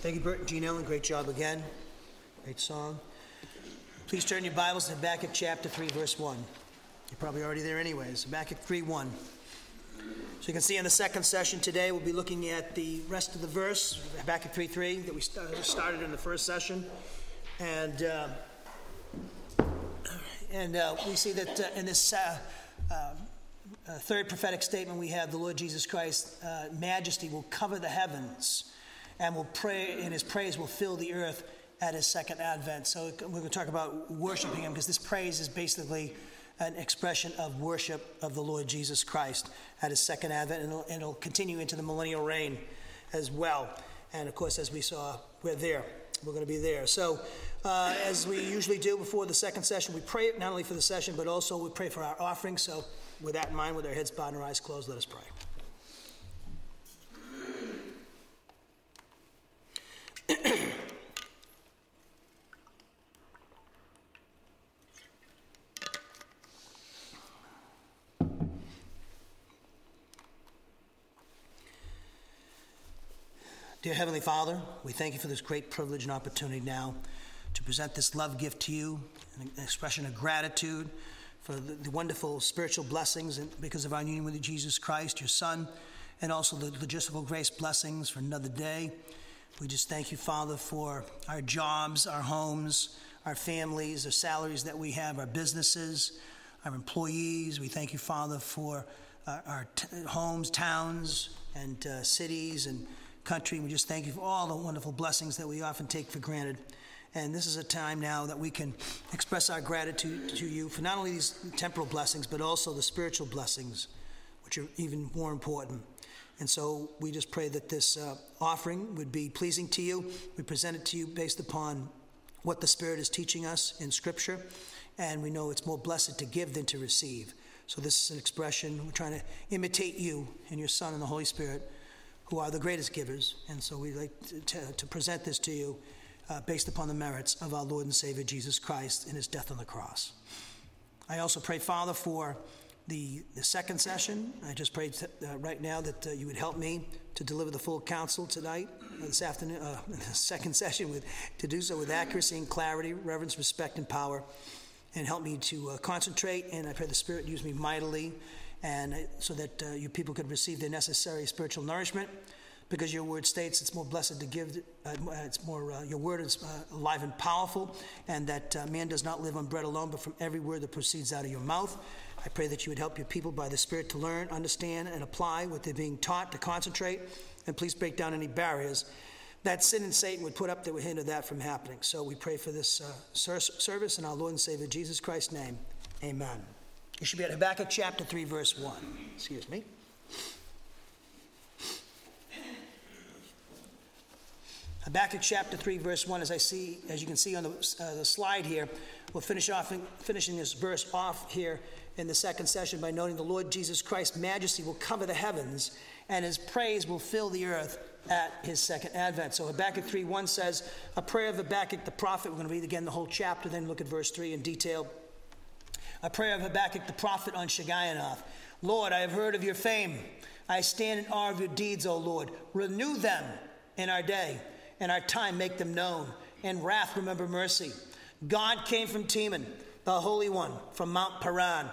Thank you, Bert and Gene Ellen. Great job again. Great song. Please turn your Bibles to Habakkuk chapter 3, verse 1. You're probably already there anyways. Habakkuk 3 1. So you can see in the second session today, we'll be looking at the rest of the verse, Habakkuk 3 3, that we started in the first session. And, uh, and uh, we see that uh, in this uh, uh, uh, third prophetic statement, we have the Lord Jesus Christ, majesty will cover the heavens and will pray, and his praise will fill the earth at his second advent. So we're going to talk about worshiping him because this praise is basically an expression of worship of the Lord Jesus Christ at his second advent, and it'll, and it'll continue into the millennial reign as well. And of course, as we saw, we're there. We're going to be there. So, uh, as we usually do before the second session, we pray not only for the session, but also we pray for our offering. So, with that in mind, with our heads bowed and our eyes closed, let us pray. Dear Heavenly Father, we thank you for this great privilege and opportunity now to present this love gift to you, an expression of gratitude for the, the wonderful spiritual blessings and because of our union with Jesus Christ, your Son, and also the logistical grace blessings for another day. We just thank you, Father, for our jobs, our homes, our families, the salaries that we have, our businesses, our employees. We thank you, Father, for uh, our t- homes, towns, and uh, cities and country. We just thank you for all the wonderful blessings that we often take for granted. And this is a time now that we can express our gratitude to you for not only these temporal blessings, but also the spiritual blessings, which are even more important. And so we just pray that this uh, offering would be pleasing to you. We present it to you based upon what the Spirit is teaching us in Scripture. And we know it's more blessed to give than to receive. So this is an expression. We're trying to imitate you and your Son and the Holy Spirit, who are the greatest givers. And so we'd like to, to, to present this to you uh, based upon the merits of our Lord and Savior Jesus Christ and his death on the cross. I also pray, Father, for the, the second session. I just pray uh, right now that uh, you would help me to deliver the full counsel tonight, uh, this afternoon, uh, the second session, with, to do so with accuracy and clarity, reverence, respect, and power, and help me to uh, concentrate. And I pray the Spirit use me mightily, and uh, so that uh, people could receive the necessary spiritual nourishment. Because your word states it's more blessed to give, it's more, your word is alive and powerful, and that man does not live on bread alone, but from every word that proceeds out of your mouth. I pray that you would help your people by the Spirit to learn, understand, and apply what they're being taught, to concentrate, and please break down any barriers that sin and Satan would put up that would hinder that from happening. So we pray for this uh, service in our Lord and Savior Jesus Christ's name. Amen. You should be at Habakkuk chapter 3, verse 1. Excuse me. Habakkuk chapter 3, verse 1, as I see, as you can see on the, uh, the slide here, we'll finish off finishing this verse off here in the second session by noting the Lord Jesus Christ's majesty will cover the heavens and his praise will fill the earth at his second advent. So Habakkuk 3 1 says, A prayer of Habakkuk the prophet. We're going to read again the whole chapter, then look at verse 3 in detail. A prayer of Habakkuk the prophet on Shigionoth. Lord, I have heard of your fame. I stand in awe of your deeds, O Lord. Renew them in our day, and our time make them known. In wrath, remember mercy. God came from Teman, the Holy One, from Mount Paran.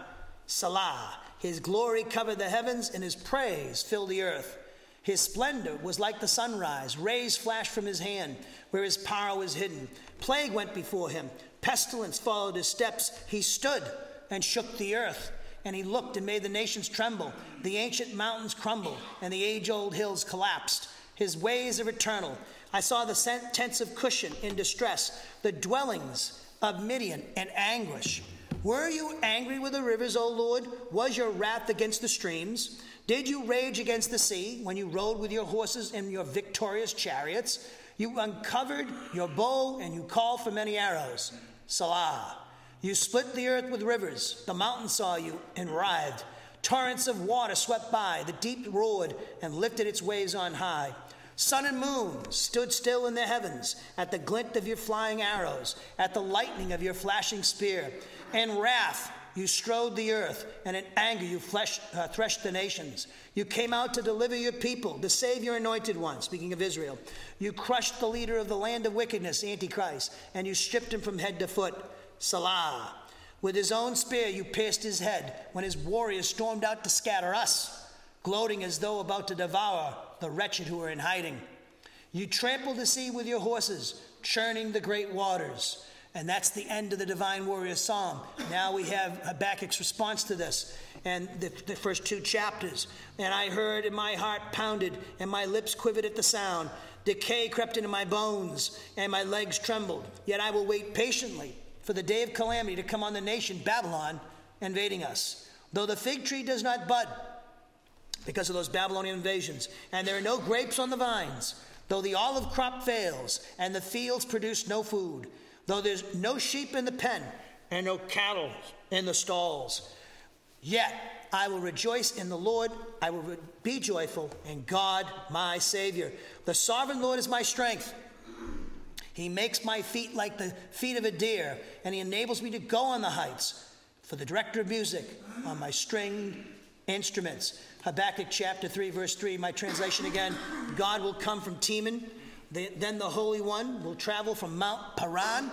Selah. His glory covered the heavens, and his praise filled the earth. His splendor was like the sunrise. Rays flashed from his hand where his power was hidden. Plague went before him. Pestilence followed his steps. He stood and shook the earth. And he looked and made the nations tremble. The ancient mountains crumbled, and the age old hills collapsed. His ways are eternal. I saw the tents of Cushan in distress, the dwellings of Midian in anguish. Were you angry with the rivers, O Lord? Was your wrath against the streams? Did you rage against the sea when you rode with your horses in your victorious chariots? You uncovered your bow and you called for many arrows. Selah. You split the earth with rivers. The mountains saw you and writhed. Torrents of water swept by. The deep roared and lifted its waves on high. Sun and moon stood still in the heavens at the glint of your flying arrows, at the lightning of your flashing spear. In wrath, you strode the earth, and in anger you flesh, uh, threshed the nations. You came out to deliver your people, to save your anointed one, speaking of Israel. You crushed the leader of the land of wickedness, Antichrist, and you stripped him from head to foot, Selah. With his own spear you pierced his head when his warriors stormed out to scatter us, gloating as though about to devour the wretched who were in hiding. You trampled the sea with your horses, churning the great waters. And that's the end of the Divine Warrior Psalm. Now we have Habakkuk's response to this and the, the, first two chapters. And I heard, and my heart pounded, and my lips quivered at the sound. Decay crept into my bones, and my legs trembled. Yet I will wait patiently for the day of calamity to come on the nation, Babylon, invading us. Though the fig tree does not bud because of those Babylonian invasions, and there are no grapes on the vines, though the olive crop fails, and the fields produce no food, though there's no sheep in the pen and no cattle in the stalls. Yet I will rejoice in the Lord. I will be joyful in God, my Savior. The sovereign Lord is my strength. He makes my feet like the feet of a deer, and He enables me to go on the heights. For the director of music on my stringed instruments. Habakkuk chapter 3, verse 3, my translation again God will come from Teman then the Holy One will travel from Mount Paran,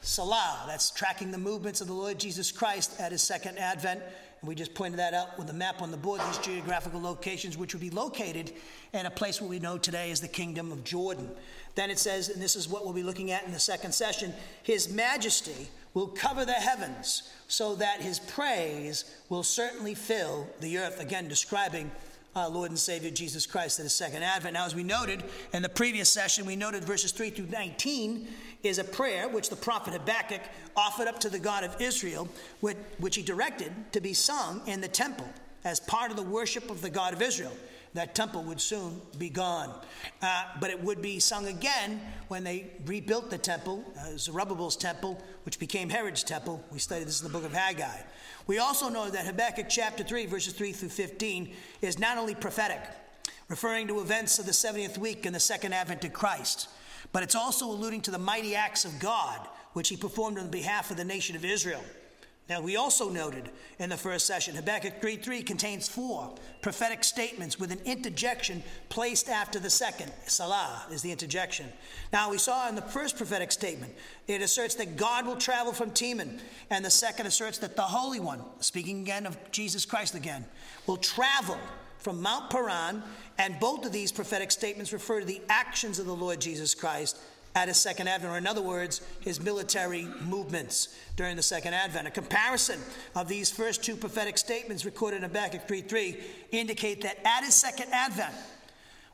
Selah. That's tracking the movements of the Lord Jesus Christ at his second advent. We just pointed that out with a map on the board, these geographical locations, which would be located in a place where we know today is the kingdom of Jordan. Then it says, and this is what we'll be looking at in the second session His majesty will cover the heavens so that his praise will certainly fill the earth. Again, describing uh, Lord and Savior Jesus Christ at his second advent. Now, as we noted in the previous session, we noted verses 3 through 19 is a prayer which the prophet Habakkuk offered up to the God of Israel, which, which he directed to be sung in the temple as part of the worship of the God of Israel that temple would soon be gone. Uh, but it would be sung again when they rebuilt the temple, uh, Zerubbabel's temple, which became Herod's temple. We studied this in the book of Haggai. We also know that Habakkuk chapter 3, verses 3 through 15, is not only prophetic, referring to events of the 70th week and the second advent of Christ, but it's also alluding to the mighty acts of God, which he performed on behalf of the nation of Israel. Now, we also noted in the first session, Habakkuk 3.3 contains four prophetic statements with an interjection placed after the second. Selah is the interjection. Now, we saw in the first prophetic statement, it asserts that God will travel from Teman, and the second asserts that the Holy One, speaking again of Jesus Christ again, will travel from Mount Paran, and both of these prophetic statements refer to the actions of the Lord Jesus Christ at his second advent, or in other words, his military movements during the second advent. A comparison of these first two prophetic statements recorded in Habakkuk 3:3 indicate that at his second advent,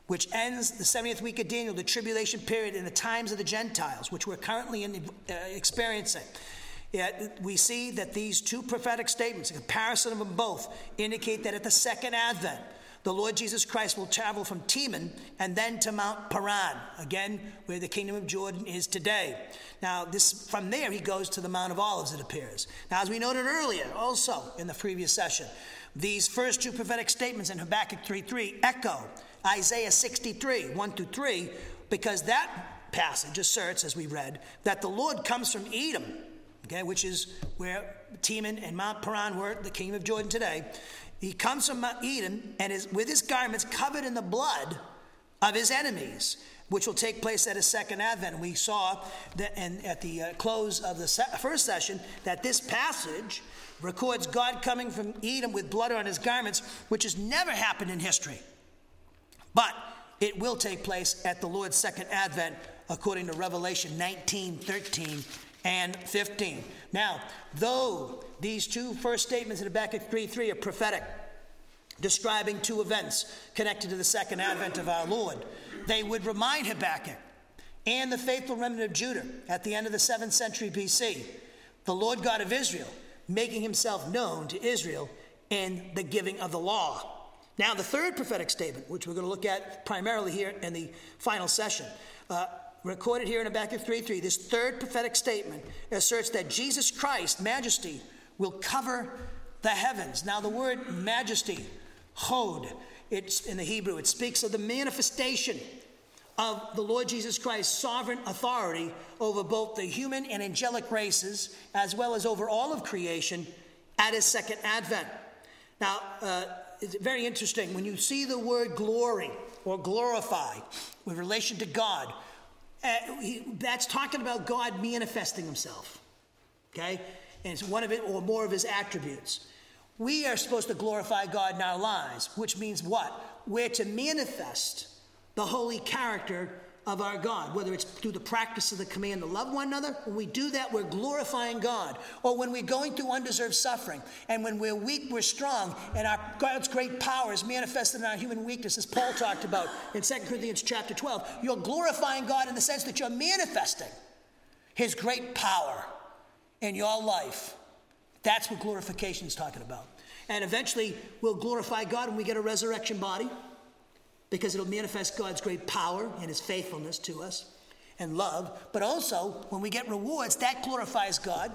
which ends the 70th week of Daniel, the tribulation period in the times of the Gentiles, which we're currently in, uh, experiencing. Yet we see that these two prophetic statements, a comparison of them both, indicate that at the second advent, the Lord Jesus Christ will travel from Teman and then to Mount Paran, again, where the kingdom of Jordan is today. Now, this from there he goes to the Mount of Olives, it appears. Now, as we noted earlier, also in the previous session, these first two prophetic statements in Habakkuk 3:3 echo Isaiah 63, 1 through 3, because that passage asserts, as we read, that the Lord comes from Edom, okay, which is where Teman and Mount Paran were, the kingdom of Jordan today. He comes from Mount Edom and is with his garments covered in the blood of his enemies, which will take place at his second advent. We saw that and at the uh, close of the se- first session that this passage records God coming from Edom with blood on his garments, which has never happened in history. But it will take place at the Lord's second advent, according to Revelation 19 13 and 15. Now, though these two first statements in Habakkuk 3 3 are prophetic, describing two events connected to the second advent of our Lord, they would remind Habakkuk and the faithful remnant of Judah at the end of the 7th century BC, the Lord God of Israel, making himself known to Israel in the giving of the law. Now, the third prophetic statement, which we're going to look at primarily here in the final session, uh, recorded here in Habakkuk 3:3, this third prophetic statement asserts that Jesus Christ, majesty, will cover the heavens. Now, the word majesty, hod, it's in the Hebrew, it speaks of the manifestation of the Lord Jesus Christ's sovereign authority over both the human and angelic races, as well as over all of creation at his second advent. Now, uh, it's very interesting when you see the word glory or glorify with relation to God, uh, he, that's talking about God manifesting himself. Okay? And it's one of it or more of his attributes. We are supposed to glorify God in our lives, which means what? We're to manifest the holy character of our God, whether it's through the practice of the command to love one another. When we do that, we're glorifying God. Or when we're going through undeserved suffering, and when we're weak, we're strong, and our God's great power is manifested in our human weakness, as Paul talked about in 2 Corinthians chapter 12. You're glorifying God in the sense that you're manifesting His great power in your life. That's what glorification is talking about. And eventually, we'll glorify God when we get a resurrection body because it'll manifest God's great power and his faithfulness to us and love. But also, when we get rewards, that glorifies God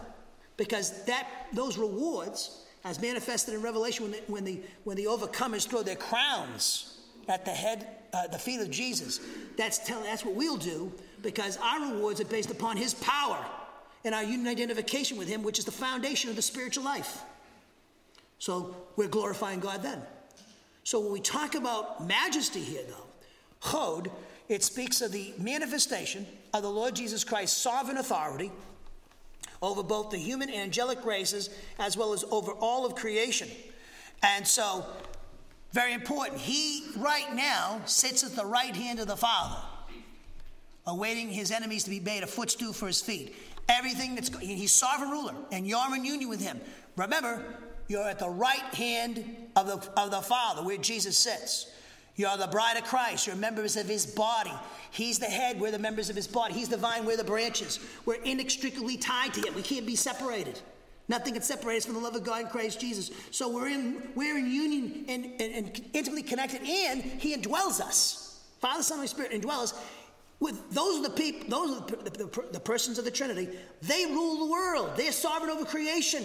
because that those rewards, as manifested in Revelation, when the, when the, when the overcomers throw their crowns at the head, uh, the feet of Jesus, that's, tell, that's what we'll do because our rewards are based upon his power and our union identification with him, which is the foundation of the spiritual life. So we're glorifying God then. So when we talk about majesty here, though, hod, it speaks of the manifestation of the Lord Jesus Christ's sovereign authority over both the human and angelic races as well as over all of creation. And so, very important, he right now sits at the right hand of the Father, awaiting his enemies to be made a footstool for his feet. Everything that's, he's sovereign ruler, and you're in union with him. Remember, you're at the right hand of the, of the Father, where Jesus sits. You're the bride of Christ. You're members of his body. He's the head. We're the members of his body. He's the vine. We're the branches. We're inextricably tied to him. We can't be separated. Nothing can separate us from the love of God in Christ Jesus. So we're in, we're in union and, and, and intimately connected, and he indwells us. Father, Son, Holy Spirit indwells with those are the people, those are the, the, the, the persons of the Trinity. They rule the world. They're sovereign over creation.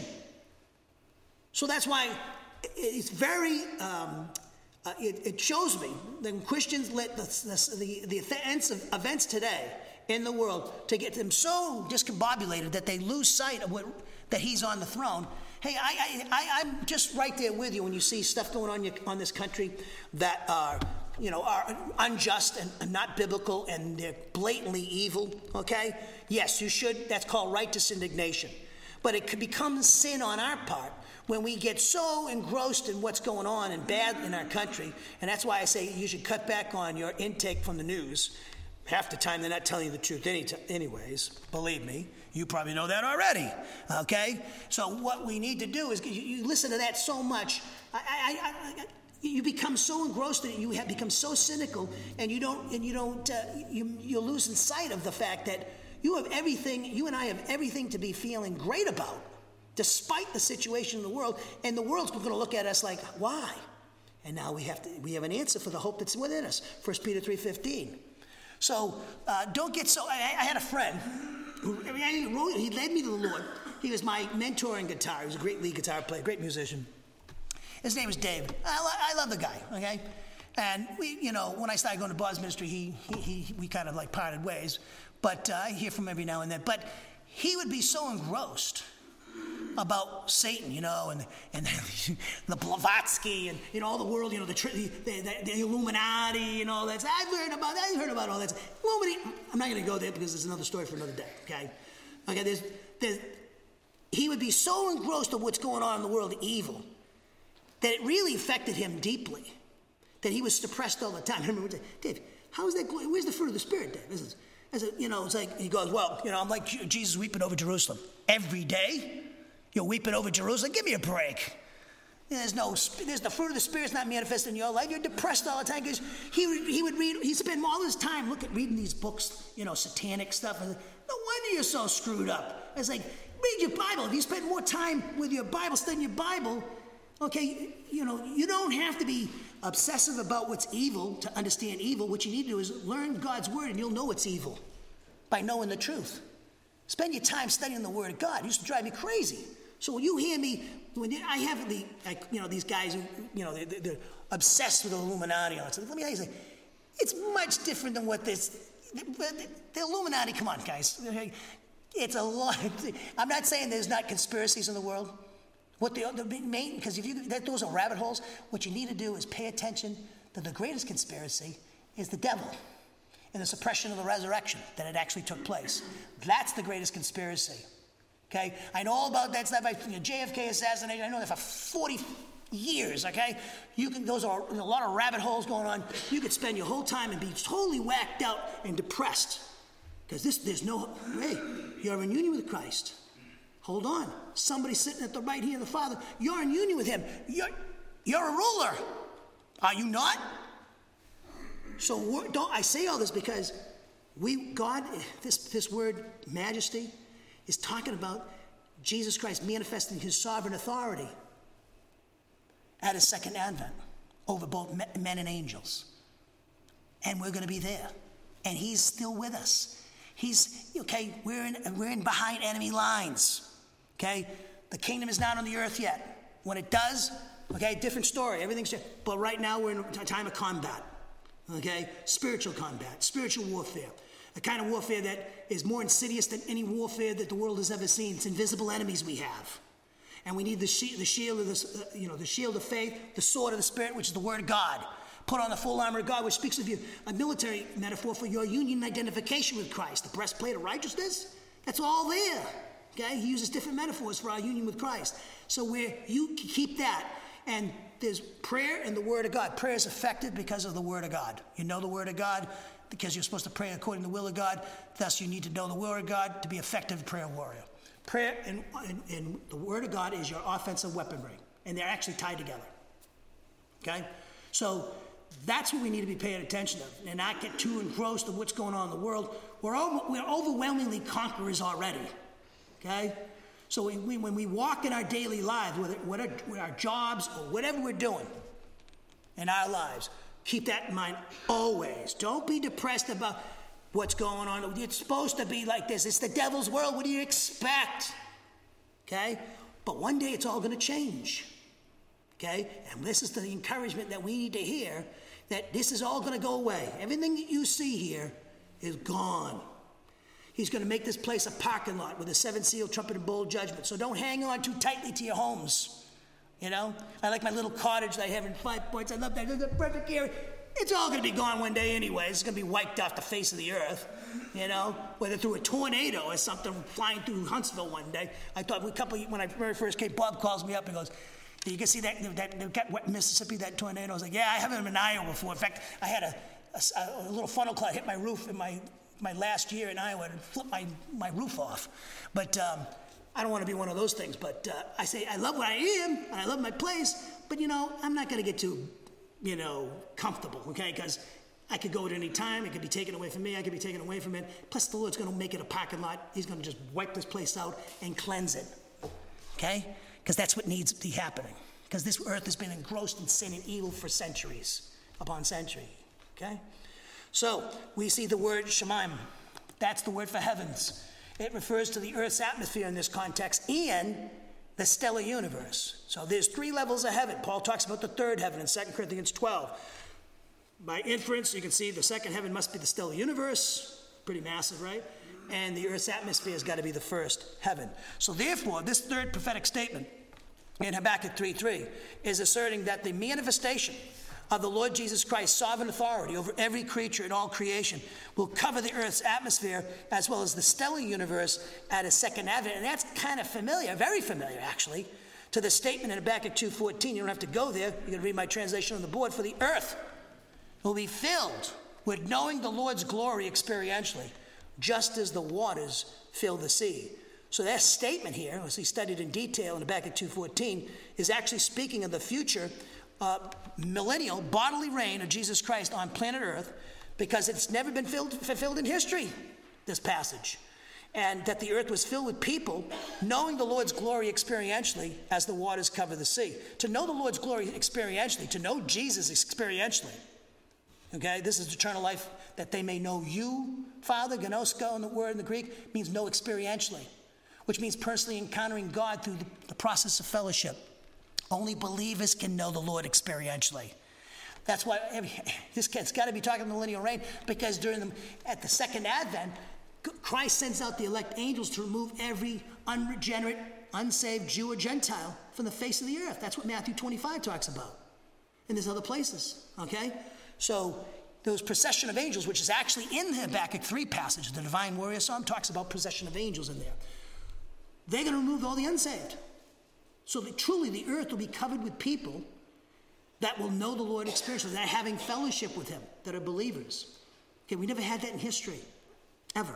So that's why it's very, um, uh, it, it, shows me that Christians let the, the, the events, of, events today in the world to get them so discombobulated that they lose sight of what, that he's on the throne. Hey, I, I, I'm just right there with you when you see stuff going on on this country that are, you know, are unjust and not biblical and they're blatantly evil, okay? Yes, you should. That's called righteous indignation. But it could become sin on our part when we get so engrossed in what's going on and bad in our country, and that's why I say you should cut back on your intake from the news. Half the time they're not telling you the truth, any t- anyways. Believe me, you probably know that already. Okay, so what we need to do is you, you listen to that so much. I, I, I, you become so engrossed in it, you have become so cynical, and you don't, and you don't, uh, you, you're losing sight of the fact that you have everything. You and I have everything to be feeling great about despite the situation in the world. And the world's going to look at us like, why? And now we have, to, we have an answer for the hope that's within us. 1 Peter 3.15. So uh, don't get so... I, I, had a friend who he led me to the Lord. He was my mentor in guitar. He was a great lead guitar player, great musician. His name was Dave. I, I love the guy, okay? And we, you know, when I started going to Bob's ministry, he, he, he we kind of like parted ways. But uh, I hear from him every now and then. But he would be so engrossed about Satan, you know, and and the Blavatsky and you know all the world, you know, the the, the, the Illuminati and all that. I've heard about I've heard about all that. Illuminati. I'm not going to go there because it's another story for another day. Okay, okay. There's, there's he would be so engrossed in what's going on in the world, the evil, that it really affected him deeply. That he was suppressed all the time. I remember, Dave, how is that? going? Where's the fruit of the spirit, Dave? This Is it, is you know, it's like he goes, well, you know, I'm like Jesus weeping over Jerusalem every day. You're weeping over Jerusalem. Give me a break. There's no, there's the fruit of the Spirit's not manifest in your life. You're depressed all the time because he would, he would read, he'd spend all his time look at reading these books, you know, satanic stuff. No wonder you're so screwed up. It's like, read your Bible. If you spend more time with your Bible, studying your Bible, okay, you know, you don't have to be obsessive about what's evil to understand evil. What you need to do is learn God's word and you'll know it's evil by knowing the truth. Spend your time studying the word of God. It used to drive me crazy. So when you hear me, when I have the, you know, these guys, who, you know, they're, they're obsessed with the Illuminati. So let me tell you something. It's much different than what this, the, the Illuminati, come on, guys. It's a lot. I'm not saying there's not conspiracies in the world. What the, the main, because if you, that, those are rabbit holes, what you need to do is pay attention that the greatest conspiracy is the devil and the suppression of the resurrection, that it actually took place. That's the greatest conspiracy. Okay? I know all about that stuff. I, you know, JFK assassination, I know that for 40 years, okay? You can, those are a lot of rabbit holes going on. You could spend your whole time and be totally whacked out and depressed. Because this, there's no, hey, you're in union with Christ. Hold on. Somebody sitting at the right hand of the Father, you're in union with Him. You're, you're a ruler. Are you not? So don't I say all this because we God this this word majesty is talking about Jesus Christ manifesting his sovereign authority at his second advent over both men and angels. And we're going to be there. And he's still with us. He's okay, we're in we're in behind enemy lines. Okay? The kingdom is not on the earth yet. When it does, okay, different story. Everything's but right now we're in a time of combat. Okay? Spiritual combat, spiritual warfare. A kind of warfare that is more insidious than any warfare that the world has ever seen. It's invisible enemies we have. And we need the, shield, the shield of the, uh, you know, the shield of faith, the sword of the spirit, which is the word of God. Put on the full armor of God, which speaks of you. A military metaphor for your union identification with Christ. The breastplate of righteousness, that's all there. Okay? He uses different metaphors for our union with Christ. So where you keep that, and there's prayer and the Word of God. Prayer is effective because of the Word of God. You know the Word of God because you're supposed to pray according to the will of God. Thus, you need to know the will of God to be effective prayer warrior. Prayer and, and, and the Word of God is your offensive weaponry, and they're actually tied together. Okay? So that's what we need to be paying attention to and not get too engrossed in what's going on in the world. We're, over, we're overwhelmingly conquerors already. Okay? So we, we, when we walk in our daily lives, whether, whether with our jobs or whatever we're doing in our lives, keep that in mind always. Don't be depressed about what's going on. It's supposed to be like this. It's the devil's world. What do you expect? Okay? But one day it's all going to change. Okay? And this is the encouragement that we need to hear that this is all going to go away. Everything that you see here is gone. He's going to make this place a parking lot with a seven seal trumpet and bowl judgment. So don't hang on too tightly to your homes. You know, I like my little cottage that I have in Five Points. I love that. It's a perfect area. It's all going to be gone one day anyway. It's going to be wiped off the face of the earth. You know, whether through a tornado or something flying through Huntsville one day. I thought a couple when I very first came, Bob calls me up and goes, "You can see that that, that Mississippi that tornado." I was like, "Yeah, I haven't been in Iowa before. In fact, I had a, a, a little funnel cloud hit my roof in my my last year in Iowa and flip my, my roof off. But um, I don't want to be one of those things. But uh, I say, I love where I am and I love my place, but you know, I'm not going to get too, you know, comfortable, okay? Because I could go at any time. It could be taken away from me. I could be taken away from it. Plus, the Lord's going to make it a parking lot. He's going to just wipe this place out and cleanse it, okay? Because that's what needs to be happening. Because this earth has been engrossed in sin and evil for centuries upon century, okay? So we see the word Shemaim. That's the word for heavens. It refers to the earth's atmosphere in this context and the stellar universe. So there's three levels of heaven. Paul talks about the third heaven in 2 Corinthians 12. By inference, you can see the second heaven must be the stellar universe. Pretty massive, right? And the earth's atmosphere has got to be the first heaven. So therefore, this third prophetic statement in Habakkuk 3:3 is asserting that the manifestation of the Lord Jesus Christ, sovereign authority over every creature in all creation will cover the earth's atmosphere as well as the stellar universe at a second advent. And that's kind of familiar, very familiar actually, to the statement in Habakkuk 2.14. You don't have to go there. You can read my translation on the board. For the earth will be filled with knowing the Lord's glory experientially, just as the waters fill the sea. So that statement here, as we studied in detail in Habakkuk 2.14, is actually speaking of the future uh, millennial bodily reign of Jesus Christ on planet Earth because it's never been filled, fulfilled in history, this passage. And that the earth was filled with people knowing the Lord's glory experientially as the waters cover the sea. To know the Lord's glory experientially, to know Jesus experientially. Okay, this is eternal life that they may know you, Father, ginosko in the word in the Greek, means know experientially, which means personally encountering God through the, the process of fellowship. Only believers can know the Lord experientially. That's why this kid's got to be talking the millennial reign because during the at the second advent, Christ sends out the elect angels to remove every unregenerate, unsaved Jew or Gentile from the face of the earth. That's what Matthew 25 talks about. And there's other places, okay? So those procession of angels, which is actually in the Habakkuk 3 passage, the divine warrior psalm talks about procession of angels in there. They're going to remove all the unsaved. So that truly the earth will be covered with people that will know the Lord experientially, that are having fellowship with Him, that are believers. Okay, we never had that in history, ever.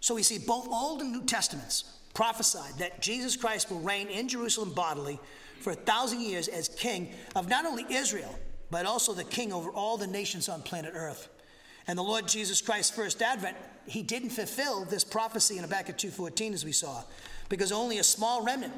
So we see both Old and New Testaments prophesied that Jesus Christ will reign in Jerusalem bodily for a thousand years as king of not only Israel, but also the king over all the nations on planet Earth. And the Lord Jesus Christ's first advent, he didn't fulfill this prophecy in Habakkuk 2.14 as we saw, because only a small remnant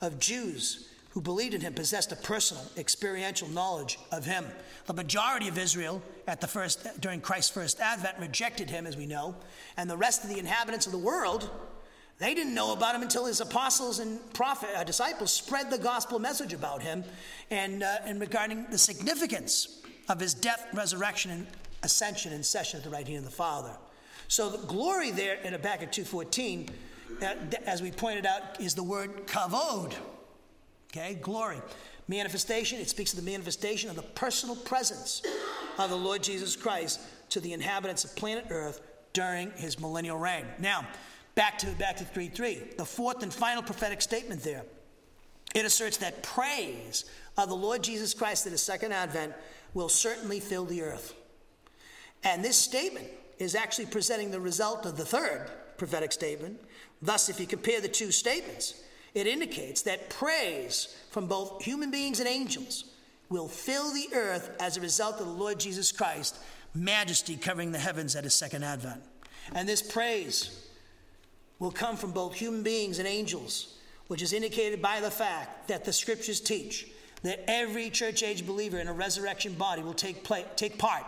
of Jews who believed in him possessed a personal, experiential knowledge of him. The majority of Israel at the first, during Christ's first advent rejected him, as we know, and the rest of the inhabitants of the world, they didn't know about him until his apostles and prophet, uh, disciples spread the gospel message about him and, uh, and regarding the significance of his death, resurrection, and ascension and session at the right hand of the Father. So the glory there in Habakkuk 2.14, uh, as we pointed out, is the word kavod, Okay, glory. Manifestation, it speaks of the manifestation of the personal presence of the Lord Jesus Christ to the inhabitants of planet Earth during his millennial reign. Now, back to back to 3:3. The fourth and final prophetic statement there. It asserts that praise of the Lord Jesus Christ at his second advent will certainly fill the earth. And this statement is actually presenting the result of the third prophetic statement. Thus, if you compare the two statements, it indicates that praise from both human beings and angels will fill the earth as a result of the Lord Jesus Christ, majesty covering the heavens at his second advent. And this praise will come from both human beings and angels, which is indicated by the fact that the scriptures teach that every church age believer in a resurrection body will take, play, take part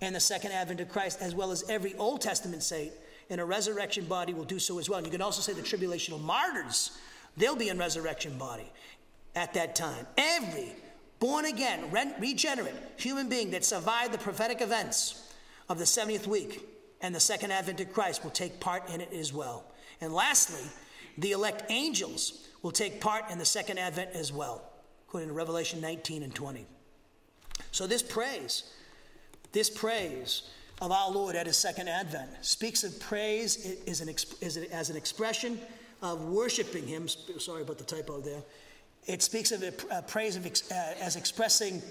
in the second advent of Christ, as well as every Old Testament saint in a resurrection body will do so as well. And you can also say the tribulational martyrs They'll be in resurrection body at that time. Every born again, regenerate human being that survived the prophetic events of the 70th week and the second advent of Christ will take part in it as well. And lastly, the elect angels will take part in the second advent as well, according to Revelation 19 and 20. So this praise, this praise of our Lord at his second advent speaks of praise as an, as an expression of worshiping Him. Sorry about the typo there. It speaks of praise of, uh, as expressing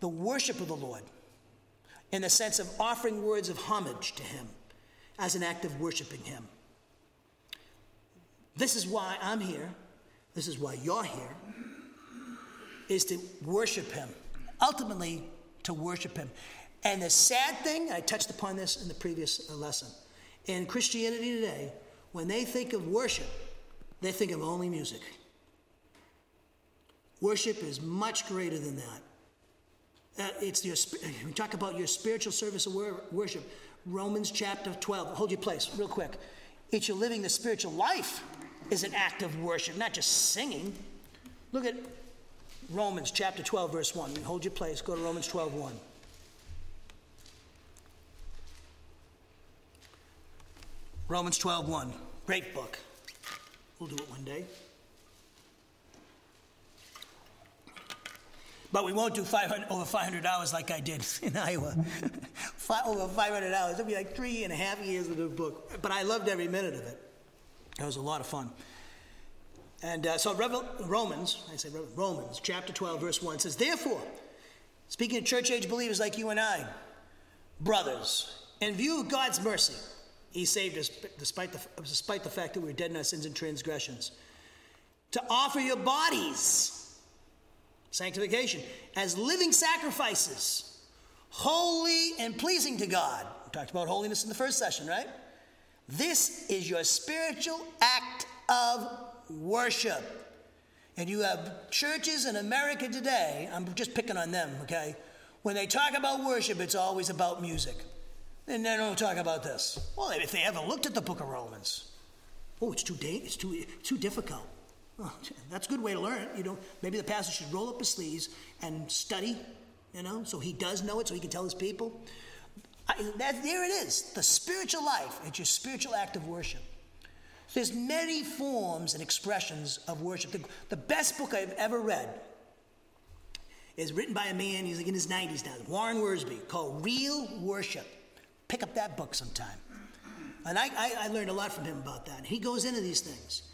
the worship of the Lord in the sense of offering words of homage to Him as an act of worshiping Him. This is why I'm here. This is why you're here, is to worship Him. Ultimately, to worship Him. And the sad thing, I touched upon this in the previous lesson, in Christianity today, when they think of worship, they think of only music. Worship is much greater than that. Uh, it's your, we talk about your spiritual service of worship. Romans chapter 12. Hold your place, real quick. It's your living the spiritual life is an act of worship, not just singing. Look at Romans chapter 12, verse 1. Hold your place. Go to Romans 12, 1. Romans 12, 1. Great book. We'll do it one day. But we won't do 500, over 500 hours like I did in Iowa. Five, over 500 hours. It'll be like three and a half years of the book. But I loved every minute of it. It was a lot of fun. And uh, so Revel- Romans, I say Romans, chapter 12, verse 1 says, Therefore, speaking of church age believers like you and I, brothers, in view of God's mercy, he saved us despite the, despite the fact that we were dead in our sins and transgressions. To offer your bodies, sanctification, as living sacrifices, holy and pleasing to God. We talked about holiness in the first session, right? This is your spiritual act of worship. And you have churches in America today, I'm just picking on them, okay? When they talk about worship, it's always about music. And then we'll talk about this. Well, if they haven't looked at the book of Romans, oh, it's too da- it's too too difficult. Oh, that's a good way to learn. You know, maybe the pastor should roll up his sleeves and study. You know, so he does know it, so he can tell his people. I, that, there it is. The spiritual life. It's your spiritual act of worship. There's many forms and expressions of worship. The, the best book I've ever read is written by a man, he's like in his 90s now, Warren Wiersbe, called Real Worship. Pick up that book sometime. And I, I, I learned a lot from him about that. He goes into these things.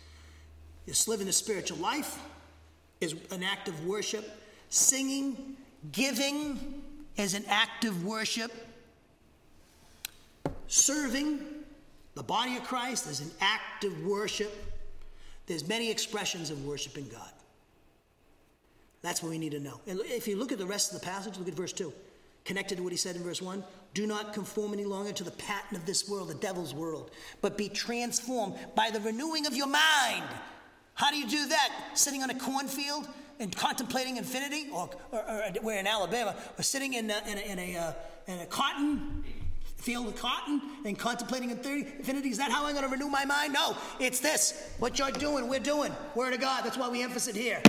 Is living a spiritual life is an act of worship. Singing, giving is an act of worship. Serving the body of Christ is an act of worship. There's many expressions of worshiping God. That's what we need to know. And if you look at the rest of the passage, look at verse 2. Connected to what he said in verse 1 Do not conform any longer to the pattern of this world, the devil's world, but be transformed by the renewing of your mind. How do you do that? Sitting on a cornfield and contemplating infinity? Or, or, or we're in Alabama, or sitting in a, in a, in a, uh, in a cotton field of cotton and contemplating infinity? Is that how I'm going to renew my mind? No, it's this. What you're doing, we're doing. Word of God. That's why we emphasize it here.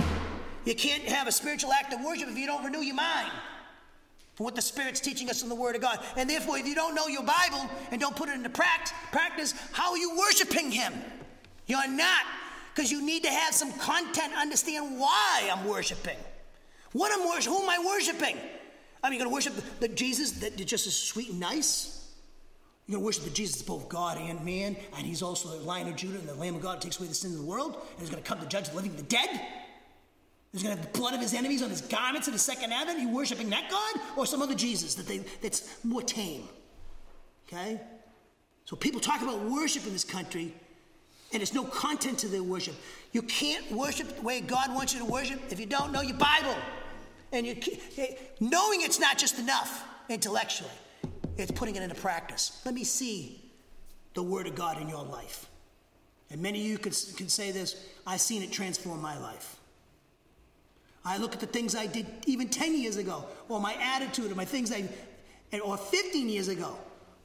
You can't have a spiritual act of worship if you don't renew your mind for what the Spirit's teaching us in the Word of God. And therefore, if you don't know your Bible and don't put it into practice, how are you worshiping Him? You're not, because you need to have some content, understand why I'm worshiping. What I'm worshiping, who am I worshiping? I mean, you're going to worship the, Jesus that just is sweet and nice? You're going to worship the Jesus both God and man, and he's also the Lion of Judah and the Lamb of God who takes away the sins of the world, and he's going to come to judge the living and the dead? He's going to have the blood of his enemies on his garments in the second heaven. Are you worshiping that God or some other Jesus that they, that's more tame? Okay? So people talk about worship in this country, and there's no content to their worship. You can't worship the way God wants you to worship if you don't know your Bible. And you, eh, knowing it's not just enough intellectually, it's putting it into practice. Let me see the Word of God in your life. And many of you can, can say this I've seen it transform my life. I look at the things I did even 10 years ago, or my attitude, or my things I, or 15 years ago,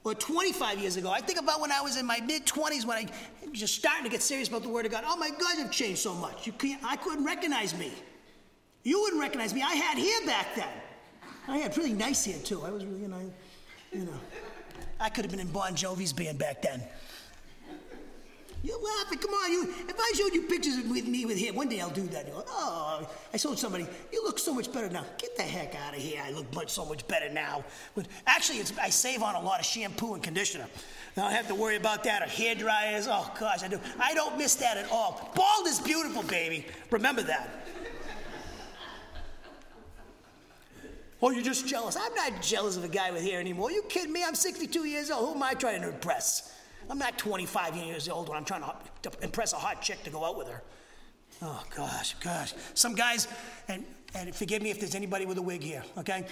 or 25 years ago. I think about when I was in my mid 20s when I just starting to get serious about the Word of God. Oh my God, you've changed so much. You can't, I couldn't recognize me. You wouldn't recognize me. I had hair back then. I had really nice hair too. I was really, you know, you know. I could have been in Bon Jovi's band back then. You're laughing. Come on. You, if I showed you pictures with me with him, one day I'll do that. Go, oh, I showed somebody. You look so much better now. Get the heck out of here. I look much so much better now. But actually, I save on a lot of shampoo and conditioner. I don't have to worry about that or hair dryers. Oh gosh, I do. I don't miss that at all. Bald is beautiful, baby. Remember that. Oh, you're just jealous. I'm not jealous of a guy with hair anymore. You kidding me? I'm 62 years old. Who am I trying to impress? I'm not 25 years old when I'm trying to, to impress a hot chick to go out with her. Oh, gosh, gosh. Some guys, and, and forgive me if there's anybody with a wig here, okay?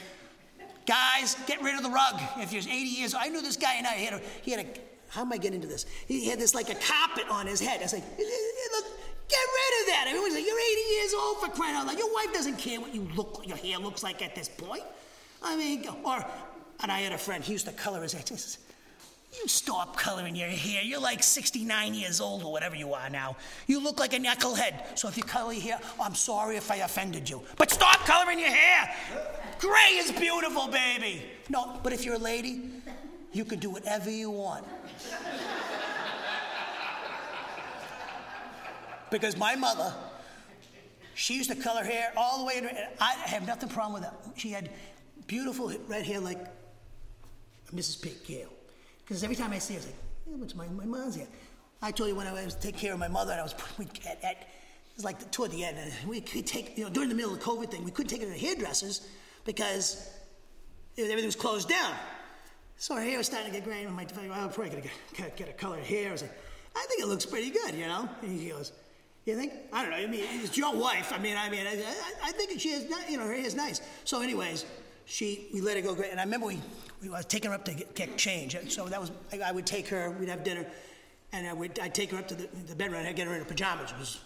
Guys, get rid of the rug. If you're 80 years old, I knew this guy and I, he had a, he had a how am I getting into this? He had this like a carpet on his head. I was like, look, get rid of that. Everyone's like, you're 80 years old for crying out loud. Your wife doesn't care what you look, your hair looks like at this point. I mean, or, and I had a friend, he used to color his hair. You stop coloring your hair. You're like 69 years old or whatever you are now. You look like a knucklehead. So if you color your hair, I'm sorry if I offended you. But stop coloring your hair. Gray is beautiful, baby. No, but if you're a lady, you can do whatever you want. because my mother, she used to color hair all the way. In, I have nothing problem with that. She had beautiful red hair like Mrs. Pig Gale. Because every time I see her, I was like, yeah, my, my mom's here? I told you when I was taking care of my mother, and I was we, at, at, it was like the, toward the end, we could take, you know, during the middle of the COVID thing, we couldn't take her to hairdressers because everything was closed down. So her hair was starting to get gray, and my well, I'm probably gonna get, get a colored hair. I was like, I think it looks pretty good, you know? And he goes, you think? I don't know. I mean, it's your wife. I mean, I mean, I, I, think she is, you know, her hair is nice. So, anyways, she, we let her go. And I remember we we was taking her up to get, get change. So that was, I would take her, we'd have dinner, and I would, I'd take her up to the, the bedroom and I'd get her in her pajamas. It was,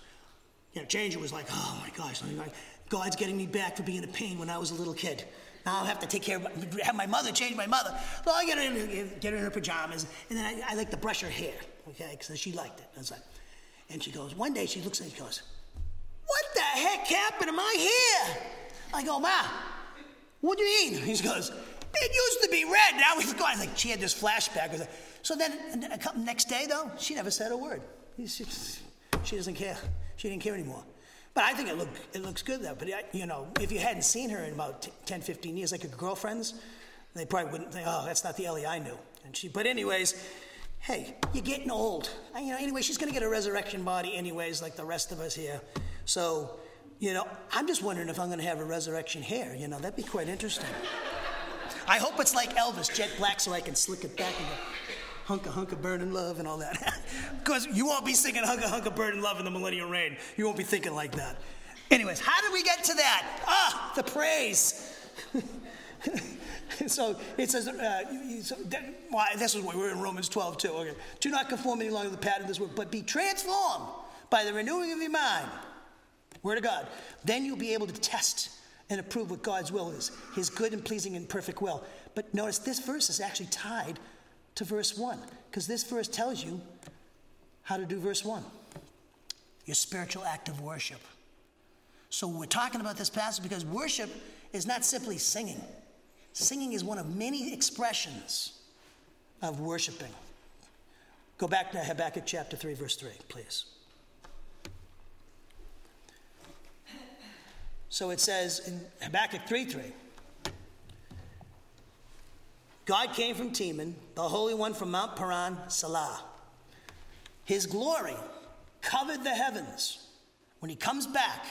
you know, change it was like, oh my gosh, like, God's getting me back for being a pain when I was a little kid. Now I'll have to take care of, have my mother change my mother. So I get her in, get her in her pajamas, and then I, I like to brush her hair, okay, because she liked it. I was like, and she goes, one day she looks at me and goes, what the heck happened to my hair? I go, Ma, what do you mean? He goes, it used to be red, now it's gone. Like she had this flashback. So then, couple, next day though, she never said a word. She, doesn't care. She didn't care anymore. But I think it, look, it looks good though. But, you know, if you hadn't seen her in about 10, 15 years, like her girlfriends, they probably wouldn't think, oh, that's not the Ellie I knew. And she, but anyways, hey, you're getting old. You know, anyway, she's going to get a resurrection body anyways, like the rest of us here. So, you know, I'm just wondering if I'm going to have a resurrection hair. You know, that'd be quite interesting. I hope it's like Elvis, jet black, so I can slick it back and go, hunka hunka burning love and all that. Because you won't be singing hunka hunka burning love in the millennial reign. You won't be thinking like that. Anyways, how did we get to that? Ah, the praise. so it says, uh, so that, this is what we're in Romans 12 too. Okay. Do not conform any longer to the pattern of this world, but be transformed by the renewing of your mind. Word of God. Then you'll be able to test and approve what God's will is, his good and pleasing and perfect will. But notice this verse is actually tied to verse 1, because this verse tells you how to do verse 1 your spiritual act of worship. So we're talking about this passage because worship is not simply singing. Singing is one of many expressions of worshiping. Go back to Habakkuk chapter 3, verse 3, please. So it says in Habakkuk 3 3. God came from Teman, the Holy One from Mount Paran, Selah. His glory covered the heavens. When he comes back,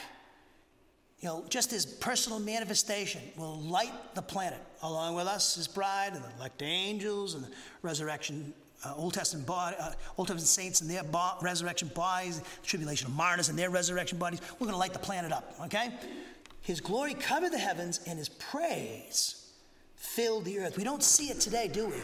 you know, just his personal manifestation will light the planet along with us, his bride, and the elect angels, and the resurrection, uh, Old Testament body, uh, Old Testament saints and their bo- resurrection bodies, tribulation of martyrs and their resurrection bodies. We're going to light the planet up, okay? His glory covered the heavens, and his praise filled the earth. We don't see it today, do we?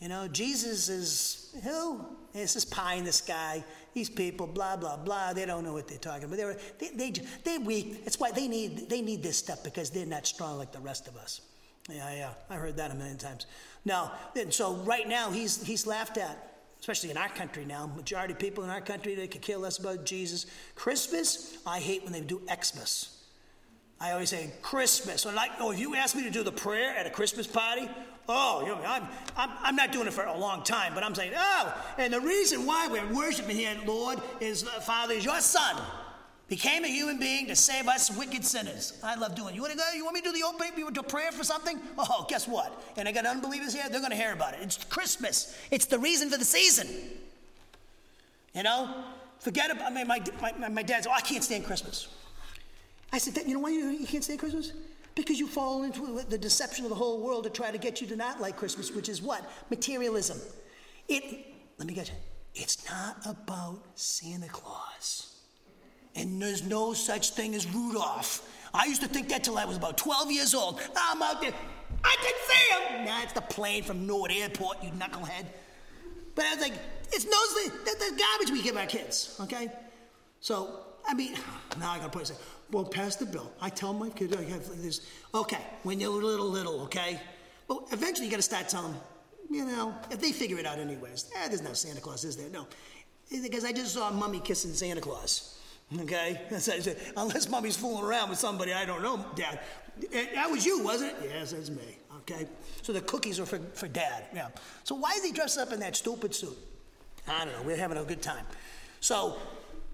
You know, Jesus is who? This pie in the sky. These people, blah blah blah. They don't know what they're talking about. They're, they they they weak. That's why they need they need this stuff because they're not strong like the rest of us. Yeah, yeah. I heard that a million times. Now, and so right now he's he's laughed at especially in our country now. Majority of people in our country, they could care less about Jesus. Christmas, I hate when they do Xmas. I always say Christmas. So like, oh, if you ask me to do the prayer at a Christmas party, oh, you know, I'm, I'm, I'm not doing it for a long time, but I'm saying, oh, and the reason why we're worshiping here, Lord, is Father, is your Son became a human being to save us wicked sinners. I love doing it. You want to go? You want me to do the opening? You want to prayer for something? Oh, guess what? And I got unbelievers here. They're going to hear about it. It's Christmas. It's the reason for the season. You know, forget about. I mean, my my, my dad's. Oh, I can't stand Christmas. I said, you know why you, you can't stand Christmas? Because you fall into the deception of the whole world to try to get you to not like Christmas, which is what materialism. It. Let me get you. It's not about Santa Claus and there's no such thing as Rudolph. I used to think that till I was about 12 years old. I'm out there. I can see him. Nah, it's the plane from Newark Airport, you knucklehead. But I was like, it's no the, the garbage we give our kids, okay? So, I mean, now I gotta put it, well, pass the bill. I tell my kids, I have this, okay, when you're little, little, okay? Well, eventually you gotta start telling them, you know, if they figure it out anyways, eh, there's no Santa Claus, is there? No. Because I just saw a Mummy kissing Santa Claus. Okay? Unless mommy's fooling around with somebody I don't know, Dad. Eh, that was you, wasn't it? Yes, that's me. Okay? So the cookies are for, for Dad. Yeah. So why is he dressed up in that stupid suit? I don't know. We're having a good time. So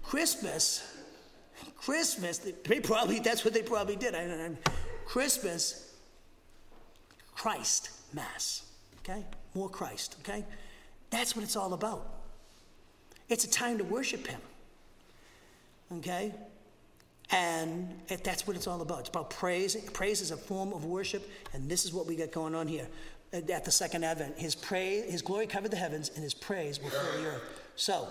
Christmas, Christmas, they probably, that's what they probably did. I, I, Christmas, Christ Mass. Okay? More Christ. Okay? That's what it's all about. It's a time to worship Him okay? And that's what it's all about. It's about praise. Praise is a form of worship, and this is what we got going on here at the second advent. His praise, his glory covered the heavens, and his praise will fill the earth. So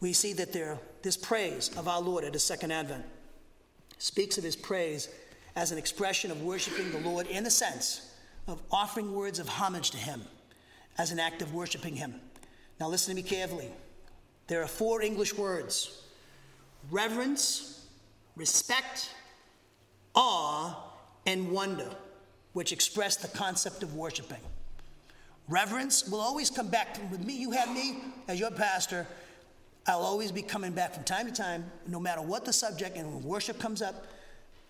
we see that there, this praise of our Lord at the second advent speaks of his praise as an expression of worshiping the Lord in the sense of offering words of homage to him as an act of worshiping him. Now listen to me carefully. There are four English words reverence, respect, awe, and wonder, which express the concept of worshiping. Reverence will always come back to, with me. You have me as your pastor. I'll always be coming back from time to time, no matter what the subject, and when worship comes up,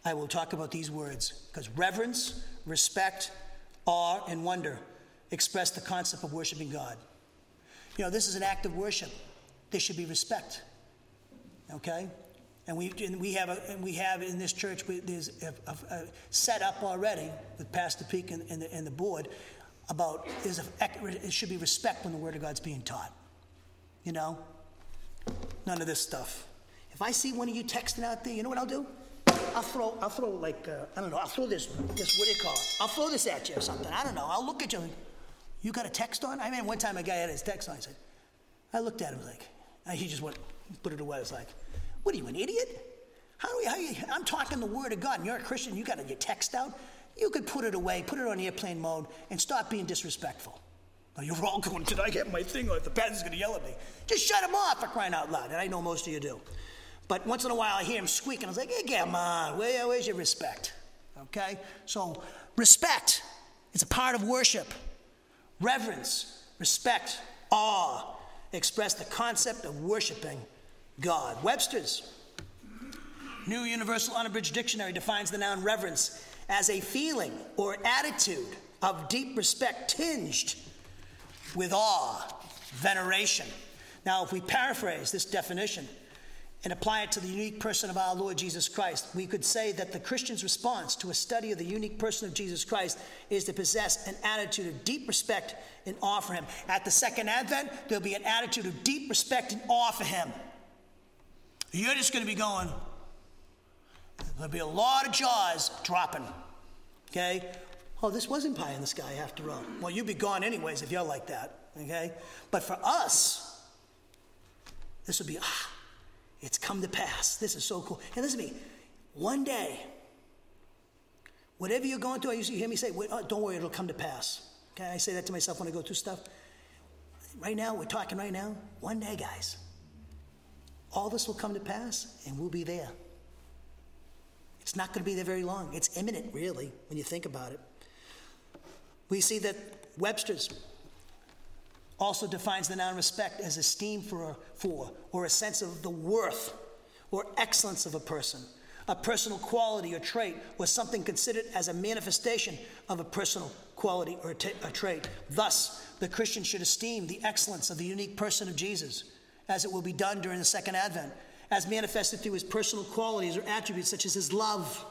I will talk about these words. Because reverence, respect, awe, and wonder express the concept of worshiping God. You know, this is an act of worship. There should be respect. Okay? And we, and we have a, and we have in this church we, there's a, a, a set up already with Pastor Peak and, and, the, and the board about there's a, it should be respect when the Word of God's being taught. You know, none of this stuff. If I see one of you texting out there, you know what I'll do? I'll throw, I'll throw like, uh, I don't know, I'll throw this, this, what do you call it? I'll throw this at you or something. I don't know. I'll look at you. You got a text on? I mean, one time a guy had his text on. I said, I looked at him like, he just went, put it away. I was like, what are you, an idiot? How, how you, I'm talking the word of God, and you're a Christian, you got your text out. You could put it away, put it on airplane mode, and stop being disrespectful. Now, you're all going, did I get my thing on? The pastor's going to yell at me. Just shut him off for crying out loud. And I know most of you do. But once in a while, I hear him squeaking. I was like, hey, come on, Where, where's your respect? Okay? So, respect is a part of worship. Reverence, respect, awe express the concept of worshiping God. Webster's New Universal Unabridged Dictionary defines the noun reverence as a feeling or attitude of deep respect tinged with awe, veneration. Now, if we paraphrase this definition and apply it to the unique person of our Lord Jesus Christ, we could say that the Christian's response to a study of the unique person of Jesus Christ is to possess an attitude of deep respect and awe for him. At the second advent, there'll be an attitude of deep respect and awe for him. You're just going to be going, there'll be a lot of jaws dropping. Okay? Oh, this wasn't pie in the sky after all. Well, you'd be gone anyways if you're like that. Okay? But for us, this would be, ah, it's come to pass. This is so cool. And listen to me. One day, whatever you're going through, I usually hear me say, oh, don't worry, it'll come to pass. Okay? I say that to myself when I go through stuff. Right now, we're talking right now. One day, guys, all this will come to pass and we'll be there. It's not going to be there very long. It's imminent, really, when you think about it. We see that Webster's also defines the noun respect as esteem for, for or a sense of the worth or excellence of a person, a personal quality or trait, or something considered as a manifestation of a personal quality or a, t- a trait. Thus, the Christian should esteem the excellence of the unique person of Jesus, as it will be done during the second advent, as manifested through his personal qualities or attributes such as his love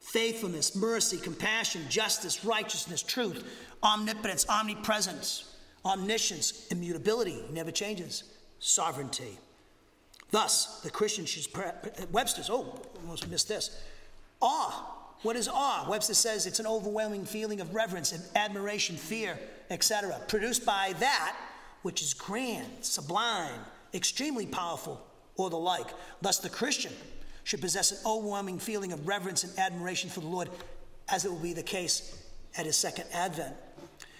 faithfulness, mercy, compassion, justice, righteousness, truth, omnipotence, omnipresence, omniscience, immutability, never changes, sovereignty. Thus, the Christian should, Webster's, oh, almost missed this. Awe. What is awe? Webster says it's an overwhelming feeling of reverence and admiration, fear, etc., produced by that which is grand, sublime, extremely powerful, or the like. Thus, the Christian should possess an overwhelming feeling of reverence and admiration for the Lord, as it will be the case at his second advent.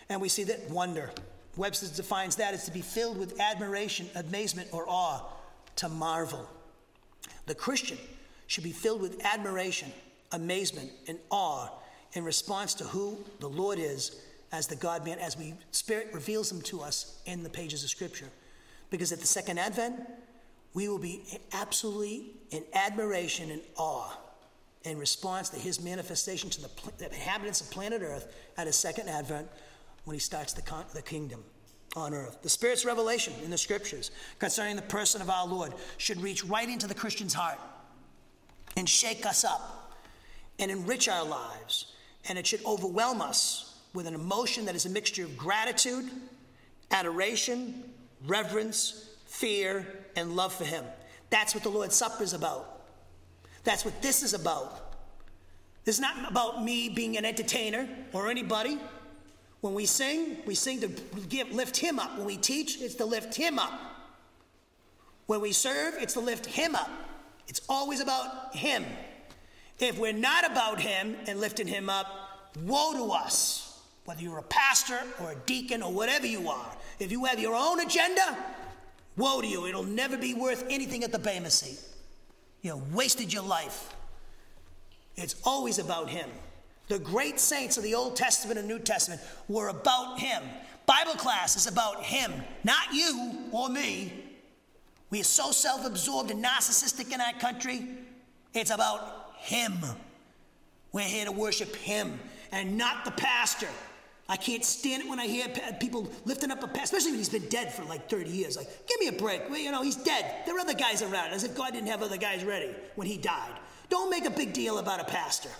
And we see that wonder. Webster defines that as to be filled with admiration, amazement, or awe, to marvel. The Christian should be filled with admiration, amazement, and awe in response to who the Lord is as the God man, as we Spirit reveals him to us in the pages of Scripture. Because at the second advent, we will be absolutely in admiration and awe in response to his manifestation to the, the inhabitants of planet Earth at his second advent when he starts the, con- the kingdom on earth. The Spirit's revelation in the scriptures concerning the person of our Lord should reach right into the Christian's heart and shake us up and enrich our lives. And it should overwhelm us with an emotion that is a mixture of gratitude, adoration, reverence, fear, and love for Him. That's what the Lord's Supper is about. That's what this is about. This is not about me being an entertainer or anybody. When we sing, we sing to give, lift Him up. When we teach, it's to lift Him up. When we serve, it's to lift Him up. It's always about Him. If we're not about Him and lifting Him up, woe to us. Whether you're a pastor or a deacon or whatever you are, if you have your own agenda, Woe to you, it'll never be worth anything at the Bema seat. You wasted your life. It's always about Him. The great saints of the Old Testament and New Testament were about Him. Bible class is about Him, not you or me. We are so self absorbed and narcissistic in our country. It's about Him. We're here to worship Him and not the pastor I can't stand it when I hear people lifting up a pastor, especially when he's been dead for like 30 years. Like, give me a break. Well, you know, he's dead. There are other guys around, as if God didn't have other guys ready when he died. Don't make a big deal about a pastor.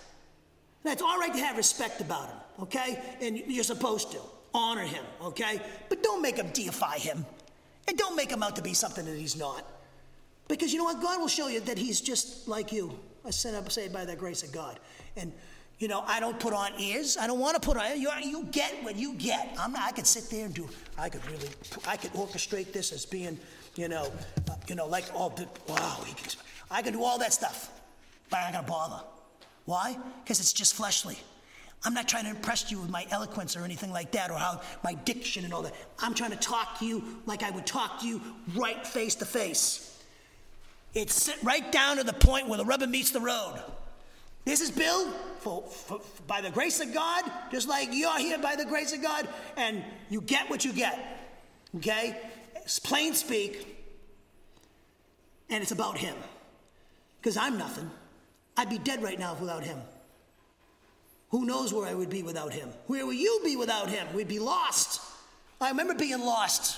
That's all right to have respect about him, okay? And you're supposed to honor him, okay? But don't make him deify him. And don't make him out to be something that he's not. Because you know what? God will show you that he's just like you. I said, saved by the grace of God. And, you know, I don't put on ears. I don't want to put on you, you get what you get. I'm not, I could sit there and do, I could really, I could orchestrate this as being, you know, uh, you know, like, oh, wow, can, I can do all that stuff. But I'm not to bother. Why? Because it's just fleshly. I'm not trying to impress you with my eloquence or anything like that or how my diction and all that. I'm trying to talk to you like I would talk to you right face to face. It's right down to the point where the rubber meets the road. This is Bill, for, for, by the grace of God, just like you're here by the grace of God, and you get what you get. Okay? It's plain speak, and it's about Him. Because I'm nothing. I'd be dead right now without Him. Who knows where I would be without him? Where will you be without him? We'd be lost. I remember being lost.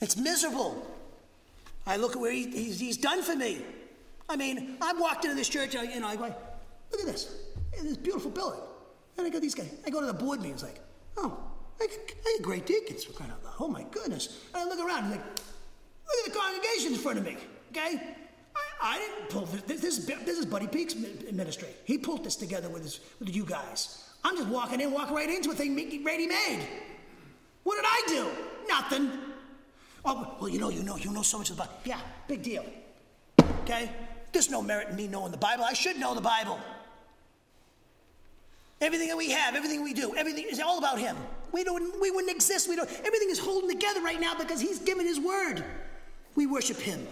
It's miserable. I look at where he, he's, he's, done for me. I mean, I walked into this church, I, you know, I go, look at this, this beautiful building. And I got these guys. I go to the board meetings, like, oh, I got, great deacons for crying out loud. Oh my goodness. And I look around, and like, look at the congregation in front of me, okay? I didn't pull this. This is, this is Buddy Peak's ministry. He pulled this together with, his, with you guys. I'm just walking in, walking right into a thing ready made. What did I do? Nothing. Oh, well, you know, you know, you know so much about. Yeah, big deal. Okay? There's no merit in me knowing the Bible. I should know the Bible. Everything that we have, everything we do, everything is all about Him. We don't, we wouldn't exist. We don't. Everything is holding together right now because He's given His word. We worship Him.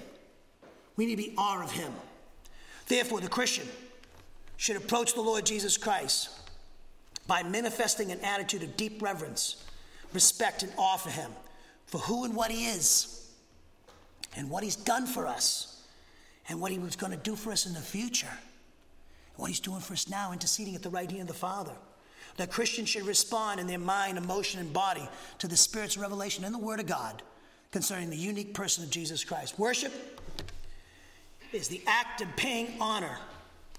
We need to be awe of him. Therefore, the Christian should approach the Lord Jesus Christ by manifesting an attitude of deep reverence, respect, and awe for him for who and what he is, and what he's done for us, and what he was going to do for us in the future, and what he's doing for us now, interceding at the right hand of the Father. That Christians should respond in their mind, emotion, and body to the Spirit's revelation and the Word of God concerning the unique person of Jesus Christ. Worship is the act of paying honor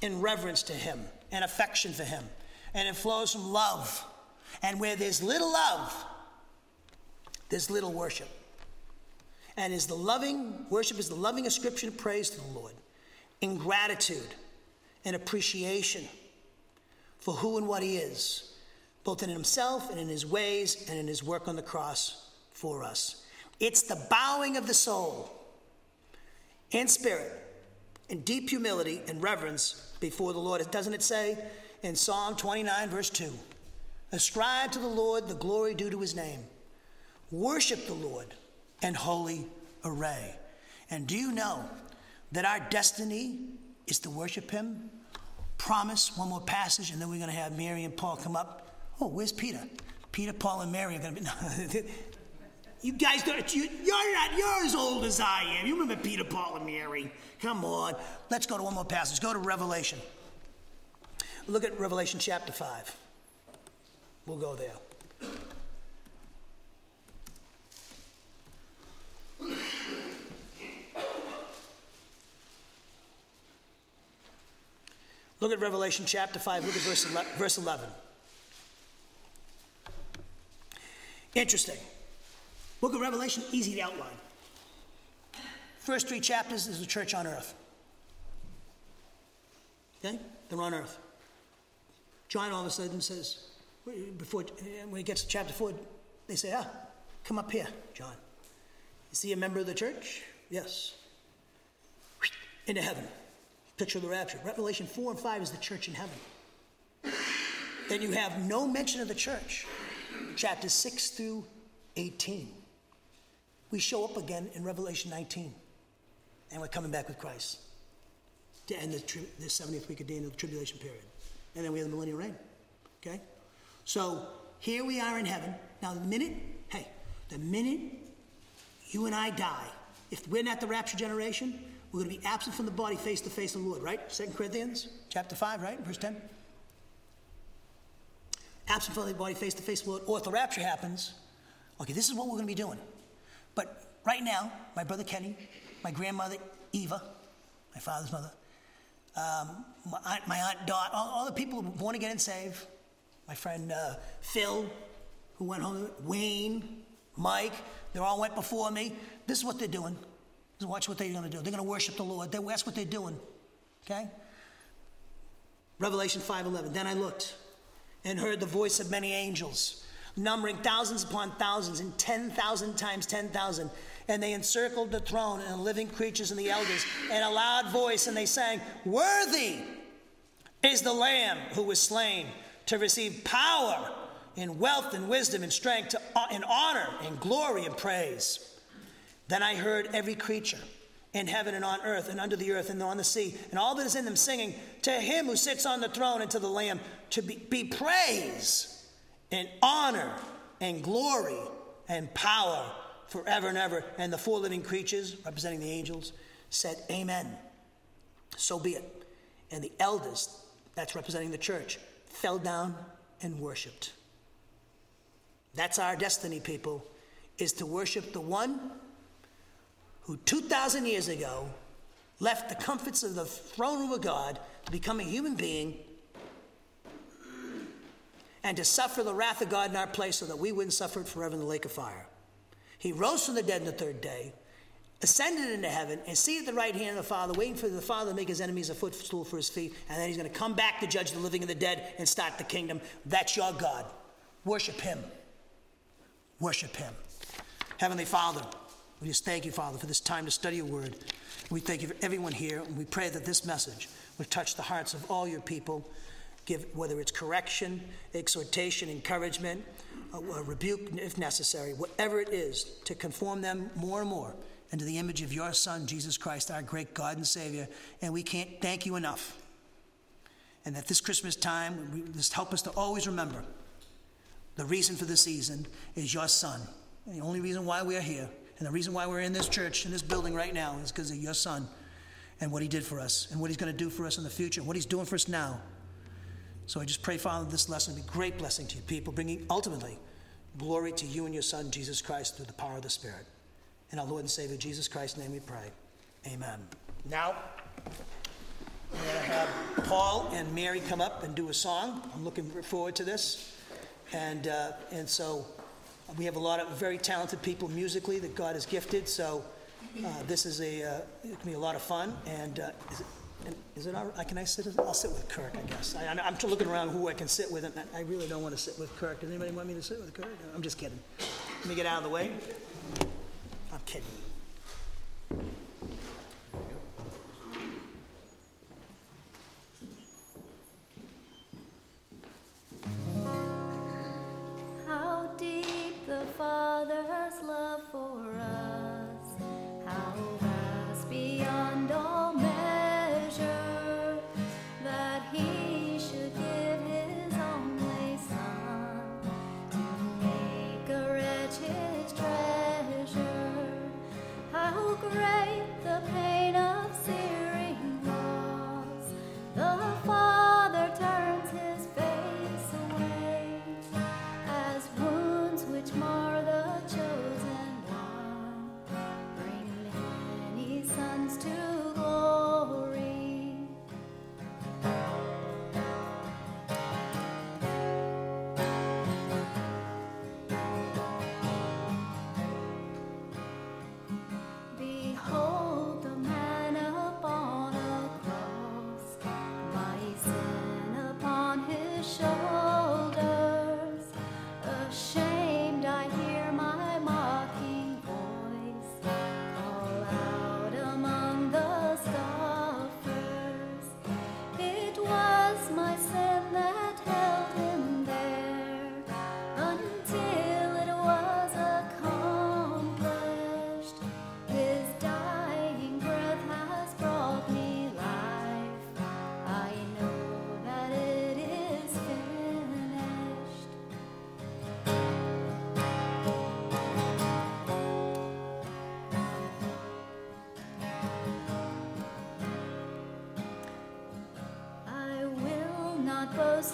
and reverence to Him and affection for Him. And it flows from love. And where there's little love, there's little worship. And is the loving, worship is the loving ascription of praise to the Lord, in gratitude and appreciation for who and what He is, both in Himself and in His ways and in His work on the cross for us. It's the bowing of the soul in spirit in deep humility and reverence before the Lord. Doesn't it say in Psalm 29, verse 2? Ascribe to the Lord the glory due to his name. Worship the Lord in holy array. And do you know that our destiny is to worship him? Promise, one more passage, and then we're going to have Mary and Paul come up. Oh, where's Peter? Peter, Paul, and Mary are going to be. You guys, don't, you, you're not, you're as old as I am. You remember Peter, Paul, and Mary. Come on. Let's go to one more passage. Go to Revelation. Look at Revelation chapter 5. We'll go there. Look at Revelation chapter 5. Look at verse 11. Interesting. Book of Revelation, easy to outline. First three chapters is the church on earth. Okay? They're on earth. John all of a sudden says, before, when he gets to chapter four, they say, ah, come up here, John. Is he a member of the church? Yes. Into heaven. Picture of the rapture. Revelation 4 and 5 is the church in heaven. Then you have no mention of the church. Chapters 6 through 18 we show up again in Revelation 19, and we're coming back with Christ to end the, tri- the 70th week of Daniel the tribulation period. And then we have the millennial reign. Okay? So here we are in heaven. Now, the minute, hey, the minute you and I die, if we're not the rapture generation, we're going to be absent from the body face to face of the Lord, right? Second Corinthians chapter 5, right? Verse 10. absent from the body, face to face, with the Lord, or if the rapture happens, okay, this is what we're going to be doing. But right now, my brother Kenny, my grandmother Eva, my father's mother, um, my, aunt, my aunt Dot, all, all, the people who born again and saved, my friend uh, Phil, who went home, Wayne, Mike, they all went before me. This is what they're doing. Watch what they're going to do. They're going to worship the Lord. That's what they're doing. Okay? Revelation 5:11. Then I looked and heard the voice of many angels, numbering thousands upon thousands and 10,000 times 10,000. And they encircled the throne and the living creatures and the elders in a loud voice, and they sang, Worthy is the Lamb who was slain to receive power and wealth and wisdom and strength uh, and honor and glory and praise. Then I heard every creature in heaven and on earth and under the earth and on the sea, and all that is in them singing, To him who sits on the throne and to the Lamb, to be, be praise and honor and glory and power forever and ever. And the four living creatures, representing the angels, said, Amen. So be it. And the elders, that's representing the church, fell down and worshiped. That's our destiny, people, is to worship the one who 2,000 years ago left the comforts of the throne room of God to become a human being and to suffer the wrath of God in our place so that we wouldn't suffer it forever in the lake of fire. He rose from the dead on the third day, ascended into heaven, and seated at the right hand of the Father, waiting for the Father to make his enemies a footstool for his feet, and then he's going to come back to judge the living and the dead and start the kingdom. That's your God. Worship him. Worship him. Heavenly Father, we just thank you, Father, for this time to study your word. We thank you for everyone here, and we pray that this message will touch the hearts of all your people, give whether it's correction, exhortation, encouragement, a, a rebuke if necessary, whatever it is, to conform them more and more into the image of your Son, Jesus Christ, our great God and Savior. And we can't thank you enough. And that this Christmas time, we, just help us to always remember the reason for the season is your Son. And the only reason why we are here and the reason why we're in this church, in this building right now, is because of your son and what he did for us and what he's going to do for us in the future, and what he's doing for us now. So I just pray, Father, this lesson be a great blessing to you people, bringing ultimately glory to you and your son, Jesus Christ, through the power of the Spirit. In our Lord and Savior, Jesus Christ's name we pray. Amen. Now, we're going to have Paul and Mary come up and do a song. I'm looking forward to this. And, uh, and so we have a lot of very talented people musically that God has gifted, so uh, this is a, uh, it can be a lot of fun. And uh, is it, is it all right? Can I sit? I'll sit with Kirk, I guess. I, am looking around who I can sit with, and I really don't want to sit with Kirk. Does anybody want me to sit with Kirk? I'm just kidding. Let me get out of the way. I'm kidding.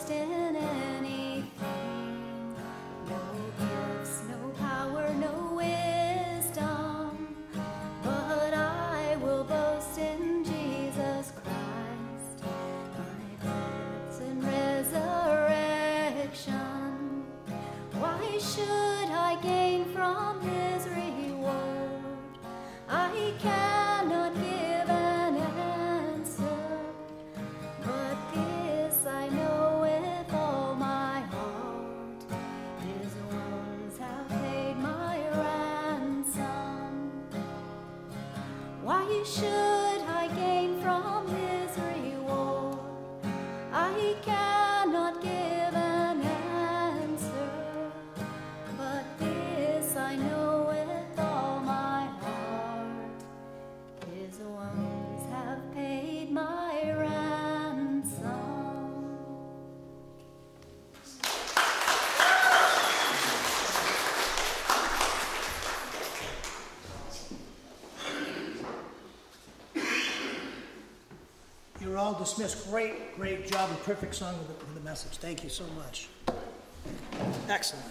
Still. Should You're dismissed. Great, great job and perfect song with the, with the message. Thank you so much. Excellent.